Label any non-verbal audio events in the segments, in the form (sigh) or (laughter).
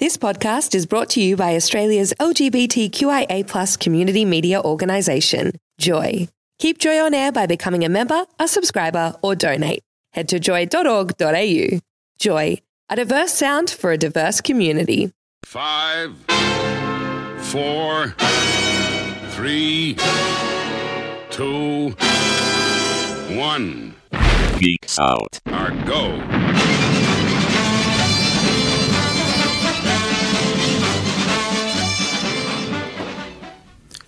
This podcast is brought to you by Australia's LGBTQIA community media organisation, Joy. Keep Joy on air by becoming a member, a subscriber, or donate. Head to joy.org.au. Joy, a diverse sound for a diverse community. Five, four, three, two, one. Geeks Out. Our go.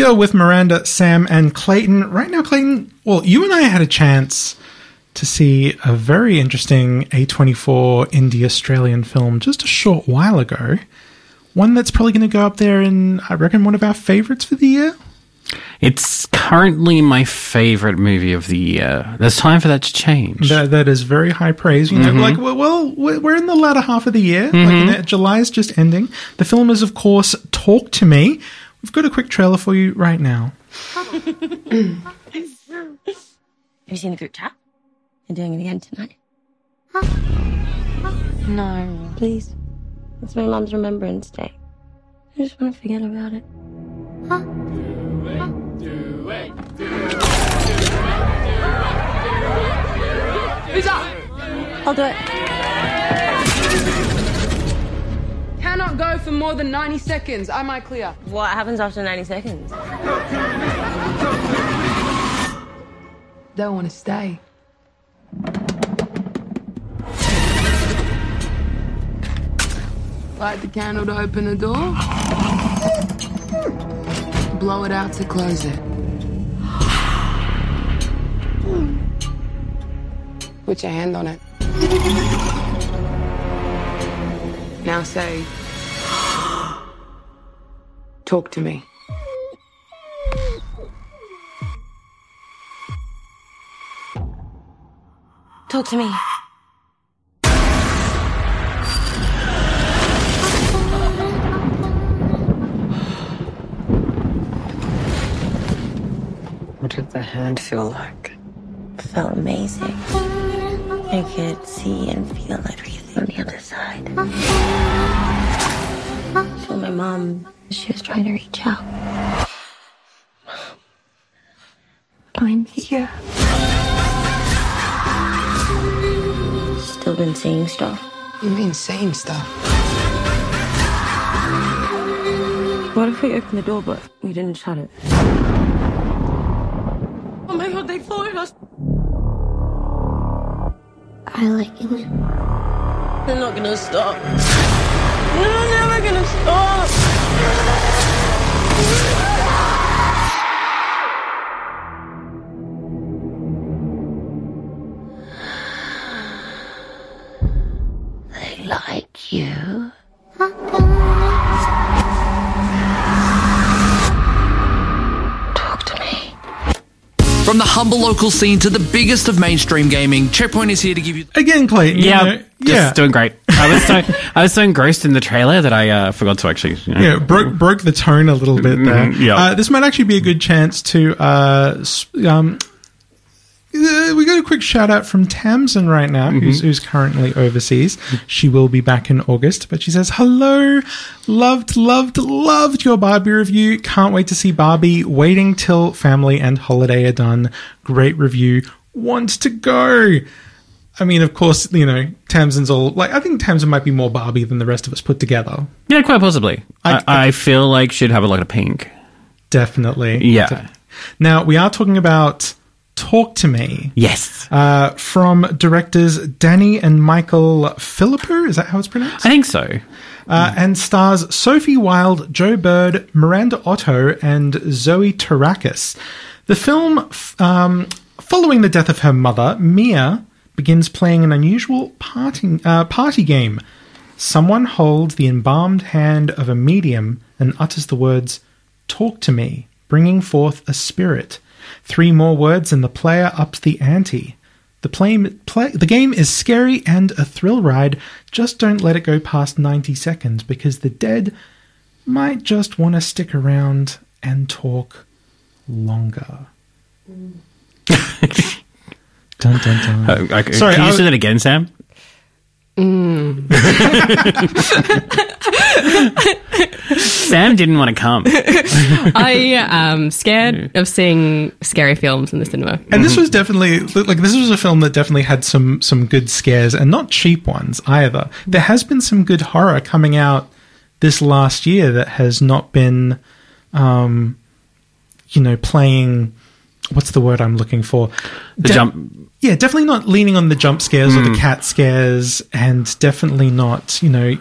Yo, with Miranda, Sam, and Clayton. Right now, Clayton, well, you and I had a chance to see a very interesting A24 indie Australian film just a short while ago. One that's probably going to go up there in, I reckon, one of our favorites for the year. It's currently my favorite movie of the year. There's time for that to change. That, that is very high praise. You know, mm-hmm. like, well, we're in the latter half of the year. Like, mm-hmm. you know, July is just ending. The film is, of course, Talk to Me. We've got a quick trailer for you right now. Have you seen the group chat? You're doing it again tonight. No. Please. It's my mom's remembrance day. I just want to forget about it. I'll do it. Cannot go for more than 90 seconds. Am I clear? What happens after 90 seconds? Don't want to stay. Light the candle to open the door. Blow it out to close it. Put your hand on it. Now say, talk to me. Talk to me. What did the hand feel like? felt amazing. I could see and feel everything on the other side. So my mom, she was trying to reach out. I'm here. Still been saying stuff. You mean saying stuff? What if we opened the door but we didn't shut it? Oh my god, they followed us. I like you. They're not gonna stop. They're never gonna stop. From the humble local scene to the biggest of mainstream gaming, Checkpoint is here to give you. Again, Clayton. you yeah, know, just yeah. doing great. I was so (laughs) I was so engrossed in the trailer that I uh, forgot to actually. You know, yeah, broke broke the tone a little bit there. Mhm, yeah. Uh, this might actually be a good chance to uh, um, uh, we got a quick shout out from Tamsin right now, Mm-hmm. who's, who's currently overseas. She will be back in August, but she says, Hello, loved, loved, loved your Barbie review. Can't wait to see Barbie. Waiting till family and holiday are done. Great review. Want to go. I mean, of course, you know, Tamsin's all like, I think Tamsin might be more Barbie than the rest of us put together. yeah, quite possibly. I- I, I, feel like she'd have a lot of pink. Definitely. Yeah. Now, we are talking about Talk to Me Yes, uh, from directors Danny and Michael Philippou. Is that how it's pronounced? I think so. Uh, and stars Sophie Wilde, Joe Bird, Miranda Otto, and Zoe Terakes. The film, f- um, following the death of her mother, Mia begins playing an unusual party, uh, party game. Someone holds the embalmed hand of a medium and utters the words, Talk to me, bringing forth a spirit. Three more words and the player ups the ante. The, play, play, the game is scary and a thrill ride. Just don't let it go past 90 seconds because the dead might just want to stick around and talk longer. (laughs) dun, dun, dun. Uh, okay, Sorry, can you was- say that again, Sam? (laughs) (laughs) Sam didn't want to come. (laughs) I am scared of seeing scary films in the cinema. And this was definitely like this was a film that definitely had some some good scares and not cheap ones either. There has been some good horror coming out this last year that has not been um you know playing what's the word I'm looking for? The De- jump. Yeah, definitely not leaning on the jump scares or the cat scares and definitely not, you know,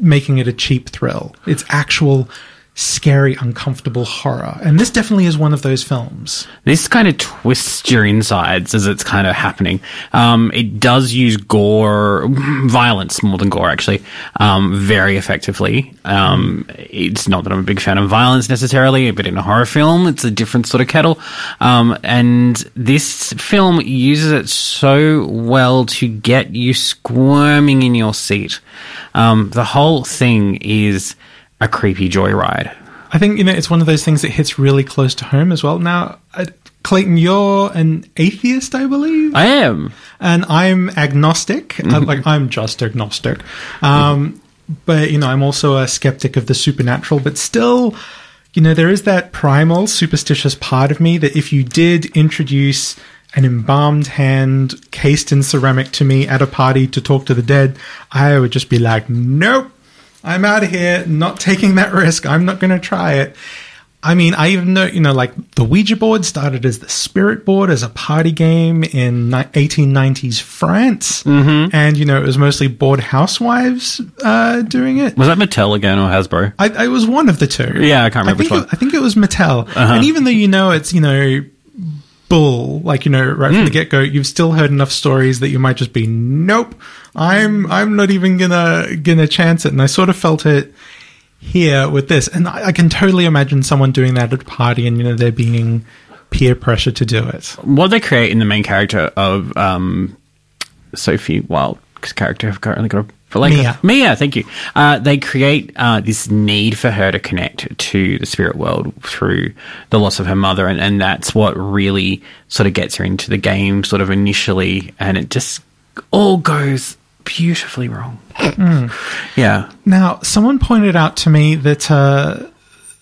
making it a cheap thrill. It's actual scary, uncomfortable horror. And this definitely is one of those films. This kind of twists your insides as it's kind of happening. Um, it does use gore, (laughs) violence more than gore, actually, um, very effectively. Um, it's not that I'm a big fan of violence necessarily, but in a horror film, it's a different sort of kettle. Um, and this film uses it so well to get you squirming in your seat. Um, the whole thing is a creepy joyride. I think you know it's one of those things that hits really close to home as well. Now, uh, Clayton, you're an atheist, I believe, I am. and I'm agnostic. Uh, like I'm just agnostic, um, but you know I'm also a skeptic of the supernatural. But still, you know there is that primal superstitious part of me that if you did introduce an embalmed hand cased in ceramic to me at a party to talk to the dead, I would just be like, nope. I'm out of here, not taking that risk. I'm not going to try it. I mean, I even know, you know, like the Ouija board started as the spirit board as a party game in 1890s France. Mm-hmm. And, you know, it was mostly bored housewives uh, doing it. Was that Mattel again or Hasbro? I, I was one of the two. Yeah, I can't remember think which one. It, I think it was Mattel. And even though you know it's, you know, bull, like, you know, right from the get go, you've still heard enough stories that you might just be, nope, I'm, I'm not even gonna, gonna chance it. And I sort of felt it here with this. And I, I can totally imagine someone doing that at a party and, you know, there being peer pressure to do it. what they create in the main character of um, Sophie Wilde's character, I've currently got a blank. Mia. Mia, thank you. Uh, they create uh, this need for her to connect to the spirit world through the loss of her mother, and, and that's what really sort of gets her into the game, sort of initially, and it just all goes beautifully wrong. (laughs) Yeah. Now, someone pointed out to me that uh,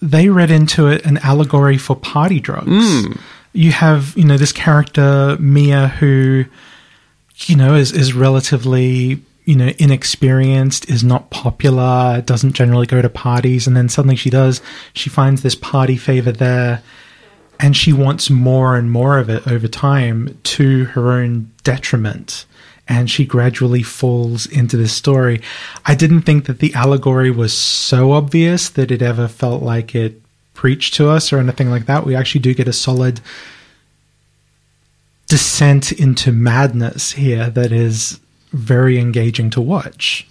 they read into it an allegory for party drugs. You have, you know, this character Mia who, you know, is is relatively, you know, inexperienced, is not popular, doesn't generally go to parties, and then suddenly she does. She finds this party favor there, and she wants more and more of it over time to her own detriment and she gradually falls into this story. I didn't think that the allegory was so obvious that it ever felt like it preached to us or anything like that. We actually do get a solid descent into madness here that is very engaging to watch.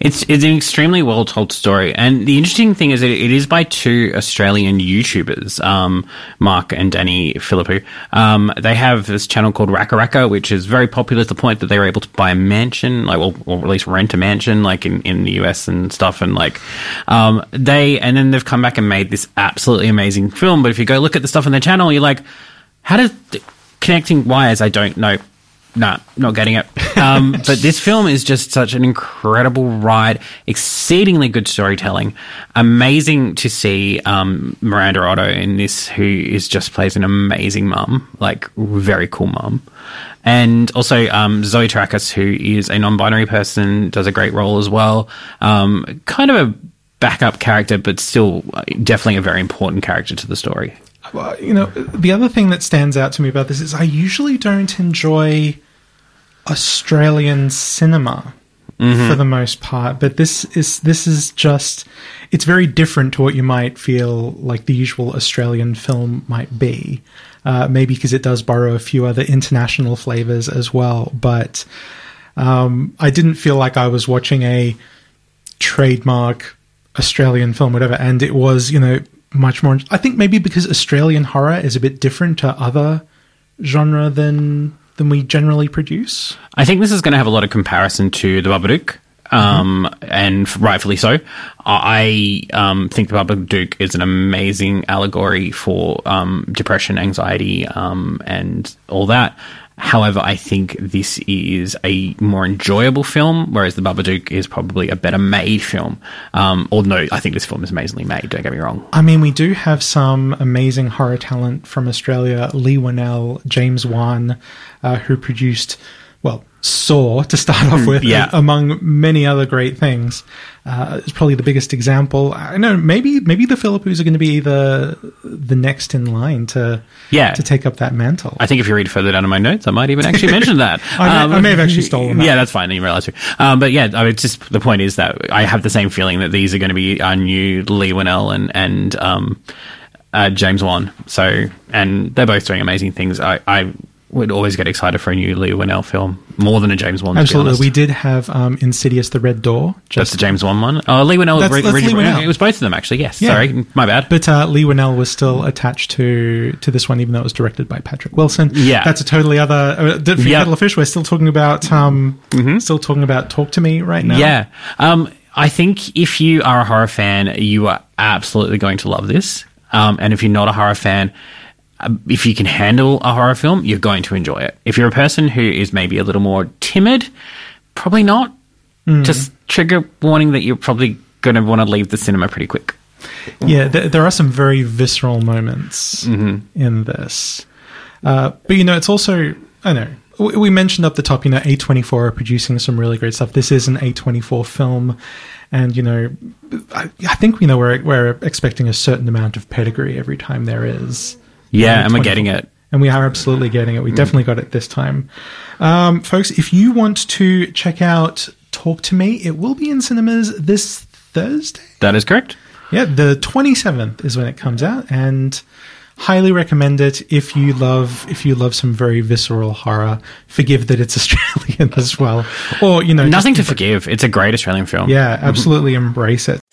It's it's an extremely well told story, and the interesting thing is that it is by two Australian YouTubers, um, Mark and Danny Philippou. Um, they have this channel called RackaRacka, which is very popular to the point that they were able to buy a mansion, like well, or at least rent a mansion, like in, in the US and stuff, and like um, they and then they've come back and made this absolutely amazing film. But if you go look at the stuff on their channel, you're like, how does connecting wires? I don't know. Nah, not getting it. Um, but this film is just such an incredible ride, exceedingly good storytelling, amazing to see um, Miranda Otto in this, who is just plays an amazing mum, like very cool mum, and also um, Zoe Terakes, who is a non-binary person, does a great role as well. Um, kind of a backup character, but still uh, definitely a very important character to the story. Well, you know, the other thing that stands out to me about this is I usually don't enjoy Australian cinema for the most part, but this is this is just it's very different to what you might feel like the usual Australian film might be. Uh, maybe because it does borrow a few other international flavors as well, but um, I didn't feel like I was watching a trademark Australian film, whatever. And it was, you know, much more. I think maybe because Australian horror is a bit different to other genre than than we generally produce. I think this is going to have a lot of comparison to the Babadook, um, and rightfully so. I um, think the Babadook is an amazing allegory for um, depression, anxiety, um, and all that. However, I think this is a more enjoyable film, whereas The Babadook is probably a better made film. Um, although I think this film is amazingly made, don't get me wrong. I mean, we do have some amazing horror talent from Australia. Leigh Whannell, James Wan, uh, who produced, well, Saw to start off with, yeah. among many other great things. Uh, it's probably the biggest example. I know maybe maybe the Philippines are going to be the the next in line to Yeah. to take up that mantle. I think if you read further down in my notes, I might even actually (laughs) mention that. Um, I may- I may have actually stolen that. Yeah, that's fine. I didn't realize. Um, but yeah, I mean, it's just the point is that I have the same feeling that these are going to be our new Leigh Whannell and and um, uh, James Wan. So, and they're both doing amazing things. I, I would always get excited for a new Leigh Whannell film more than a James Wan. Absolutely, we did have um, Insidious: The Red Door. That's the James Wan one. Oh, Leigh Whannell. That's- that's Leigh Whannell. It was both of them actually. Yes. Yeah. Sorry, my bad. But uh, Leigh Whannell was still attached to to this one, even though it was directed by Patrick Wilson. Yeah. that's a totally other. Uh, for Yep. Mm-hmm. Kettle of Fish, we're still talking about um, still talking about Talk to Me right now. Yeah. Um, I think if you are a horror fan, you are absolutely going to love this. Um, and if you're not a horror fan, if you can handle a horror film, you're going to enjoy it. If you're a person who is maybe a little more timid, probably not. Just trigger warning that you're probably going to want to leave the cinema pretty quick. yeah. There, there are some very visceral moments Mm-hmm. in this, uh, but you know, it's also I know we we mentioned up the top. You know, A twenty four are producing some really great stuff. This is an A twenty four film, and you know, I, I think we know we're we're expecting a certain amount of pedigree every time there is. Yeah, and we're getting it. And we are absolutely getting it. We definitely got it this time. Um, folks, if you want to check out Talk to Me, it will be in cinemas this Thursday. That is correct. Yeah, the 27th is when it comes out and highly recommend it if you love if you love some very visceral horror. Forgive that it's (laughs) Australian as well. Or, you know, just- Nothing to forgive. It's a great Australian film. Yeah, absolutely embrace it.